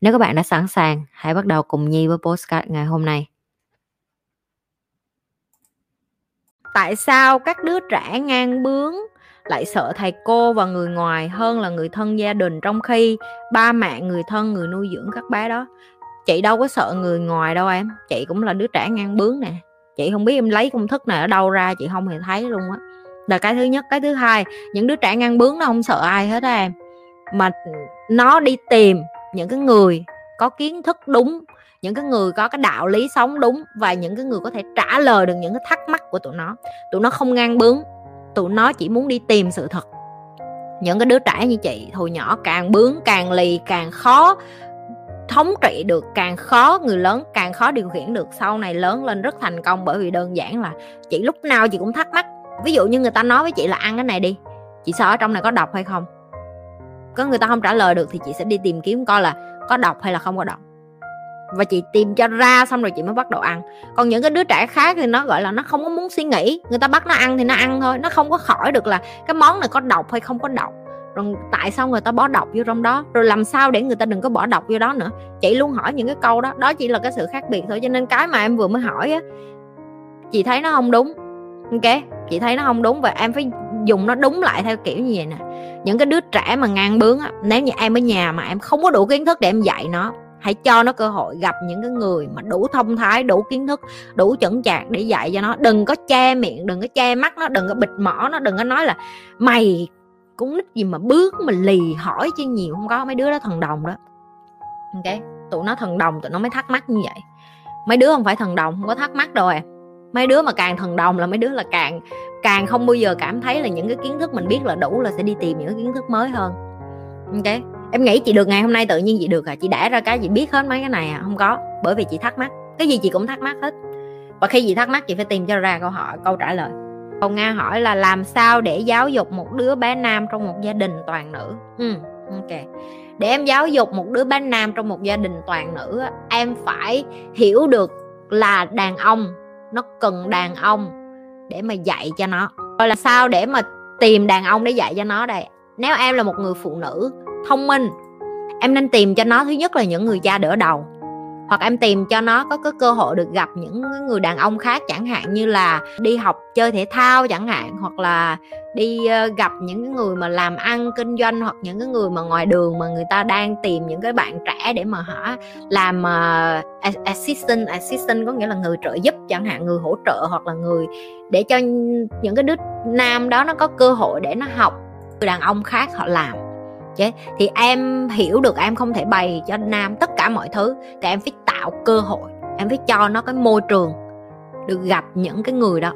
Nếu các bạn đã sẵn sàng, hãy bắt đầu cùng Nhi với postcard ngày hôm nay. Tại sao các đứa trẻ ngang bướng lại sợ thầy cô và người ngoài hơn là người thân gia đình trong khi ba mẹ người thân người nuôi dưỡng các bé đó? Chị đâu có sợ người ngoài đâu em chị cũng là đứa trẻ ngang bướng nè. Chị không biết em lấy công thức này ở đâu ra chị không hề thấy luôn á. Là cái thứ nhất cái thứ hai những đứa trẻ ngang bướng nó không sợ ai hết á em. Mà nó đi tìm những cái người có kiến thức đúng, những cái người có cái đạo lý sống đúng và những cái người có thể trả lời được những cái thắc mắc của tụi nó. Tụi nó không ngang bướng, tụi nó chỉ muốn đi tìm sự thật. Những cái đứa trẻ như chị hồi nhỏ càng bướng, càng lì, càng khó thống trị được, càng khó người lớn, càng khó điều khiển được sau này lớn lên rất thành công bởi vì đơn giản là chị lúc nào chị cũng thắc mắc. Ví dụ như người ta nói với chị là ăn cái này đi, chị sợ ở trong này có độc hay không? Có người ta không trả lời được thì chị sẽ đi tìm kiếm coi là có độc hay là không có độc và chị tìm cho ra xong rồi chị mới bắt đầu ăn. Còn những cái đứa trẻ khác thì nó, gọi là, nó không có muốn suy nghĩ. Người ta bắt nó ăn thì nó ăn thôi. Nó không có khỏi được là cái món này có độc hay không có độc. Rồi tại sao người ta bỏ độc vô trong đó? Rồi làm sao để người ta đừng có bỏ độc vô đó nữa? Chị luôn hỏi những cái câu đó. Đó chỉ là cái sự khác biệt thôi. Cho nên cái mà em vừa mới hỏi á, chị thấy nó không đúng. Ok? Chị thấy nó không đúng và em phải dùng nó đúng lại theo kiểu như vậy nè. Những cái đứa trẻ mà ngang bướng á, nếu như em ở nhà mà em không có đủ kiến thức để em dạy nó, hãy cho nó cơ hội gặp những cái người mà đủ thông thái, đủ kiến thức, đủ chững chạc để dạy cho nó. Đừng có che miệng, đừng có che mắt nó, đừng có bịt mỏ nó, đừng có nói là, mày cũng nít gì mà bước mà lì hỏi chứ nhiều không có mấy đứa đó thần đồng đó. Ok, tụi nó thần đồng, tụi nó mới thắc mắc như vậy. Mấy đứa không phải thần đồng, không có thắc mắc đâu à mấy đứa mà càng thần đồng là mấy đứa là càng càng không bao giờ cảm thấy là những cái kiến thức mình biết là đủ là sẽ đi tìm những kiến thức mới hơn. Ok em nghĩ chị được ngày hôm nay tự nhiên chị được à? Chị đã ra cái chị biết hết mấy cái này à? Không có bởi vì chị thắc mắc. Cái gì chị cũng thắc mắc hết. Và khi chị thắc mắc chị phải tìm cho ra câu hỏi câu trả lời. Câu nga hỏi là làm sao để giáo dục một đứa bé nam trong một gia đình toàn nữ? Ừ, ok. Để em giáo dục một đứa bé nam trong một gia đình toàn nữ em phải hiểu được là đàn ông nó cần đàn ông để mà dạy cho nó. Rồi là sao để mà tìm đàn ông để dạy cho nó đây? Nếu em là một người phụ nữ thông minh, em nên tìm cho nó thứ nhất là những người cha đỡ đầu hoặc em tìm cho nó có cái cơ hội được gặp những người đàn ông khác chẳng hạn như là đi học chơi thể thao chẳng hạn hoặc là đi ờ, gặp những người mà làm ăn kinh doanh hoặc những cái người mà ngoài đường mà người ta đang tìm những cái bạn trẻ để mà họ làm uh, assistant assistant có nghĩa là người trợ giúp chẳng hạn người hỗ trợ hoặc là người để cho những cái đứa nam đó nó có cơ hội để nó học người đàn ông khác họ làm chứ thì em hiểu được em không thể bày cho nam tất cả mọi thứ, thì em phải tạo cơ hội, em phải cho nó cái môi trường được gặp những cái người đó.